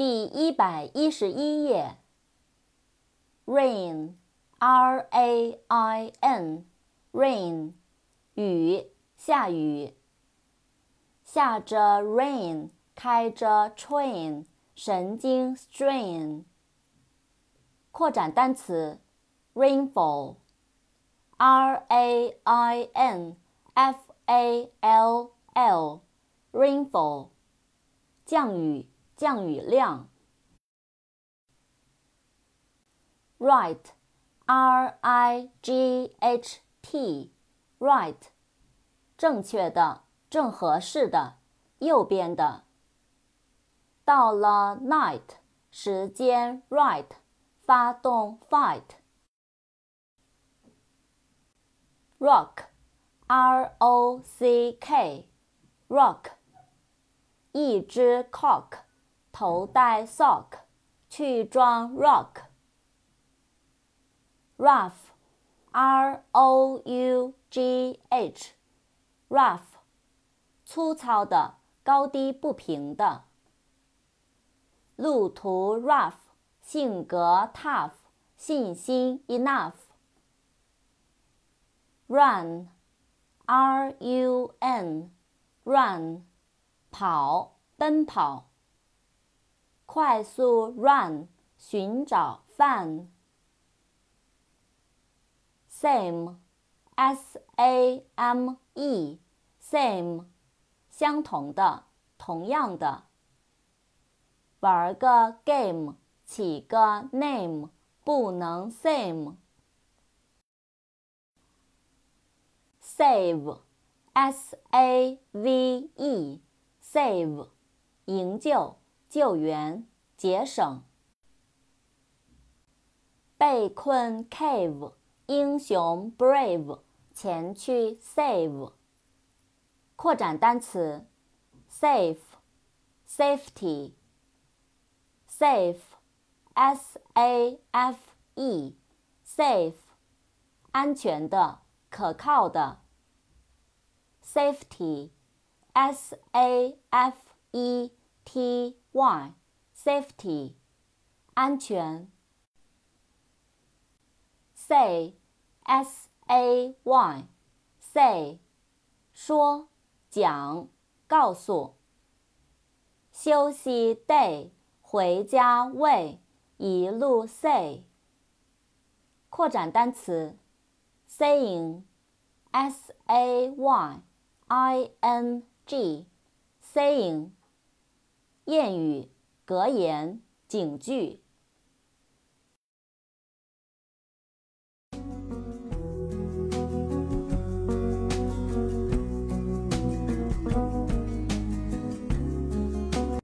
第一百一十一页。rain，r a i n，rain，雨，下雨。下着 rain，开着 train，神经 strain。扩展单词，rainfall，r a i n f a l l，rainfall，降雨。降雨量。Right，R I G H T，right，正确的，正合适的，右边的。到了 night，时间 right，发动 fight。Rock，R O C K，rock，一只 cock。头戴 sock，去装 rock。rough，r o u g h，rough，粗糙的，高低不平的。路途 rough，性格 tough，信心 enough。run，r u n，run，跑，奔跑。快速 run 寻找 fun。same s a m e same 相同的，同样的。玩个 game 起个 name 不能 same。save s a v e save 营救。救援，节省。被困 cave，英雄 brave，前去 save。扩展单词，safe，safety，safe，s a f e，safe，安全的，可靠的。safety，s a f e t y safety 安全。say s a y say 说讲告诉。休息 day 回家 way 一路 say。扩展单词 saying s a y i n g saying 谚语、格言、警句。